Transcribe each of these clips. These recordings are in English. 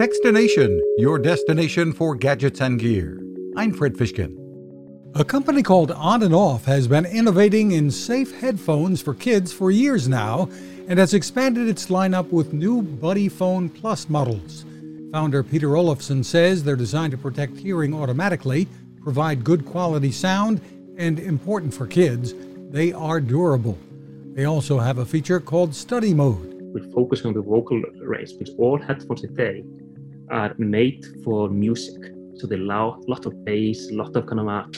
Techstination, your destination for gadgets and gear. I'm Fred Fishkin. A company called OnanOff has been innovating in safe headphones for kids for years now and has expanded its lineup with new BuddyPhone Plus models. Founder Petur Olafsson says they're designed to protect hearing automatically, provide good quality sound, and important for kids, they are durable. They also have a feature called Study Mode. We're focus on the vocal range which all headphones today are made for music. So they allow a lot of bass, a lot of kind of a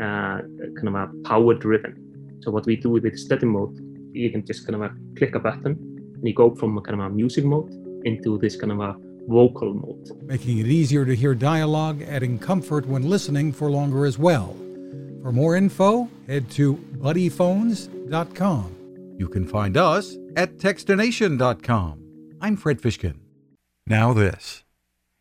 uh, kind of a power driven. So what we do with the study mode, you can just kind of click a button and you go from a kind of a music mode into this kind of a vocal mode. Making it easier to hear dialogue, adding comfort when listening for longer as well. For more info, head to buddyphones.com. You can find us at Techstination.com. I'm Fred Fishkin. Now, this.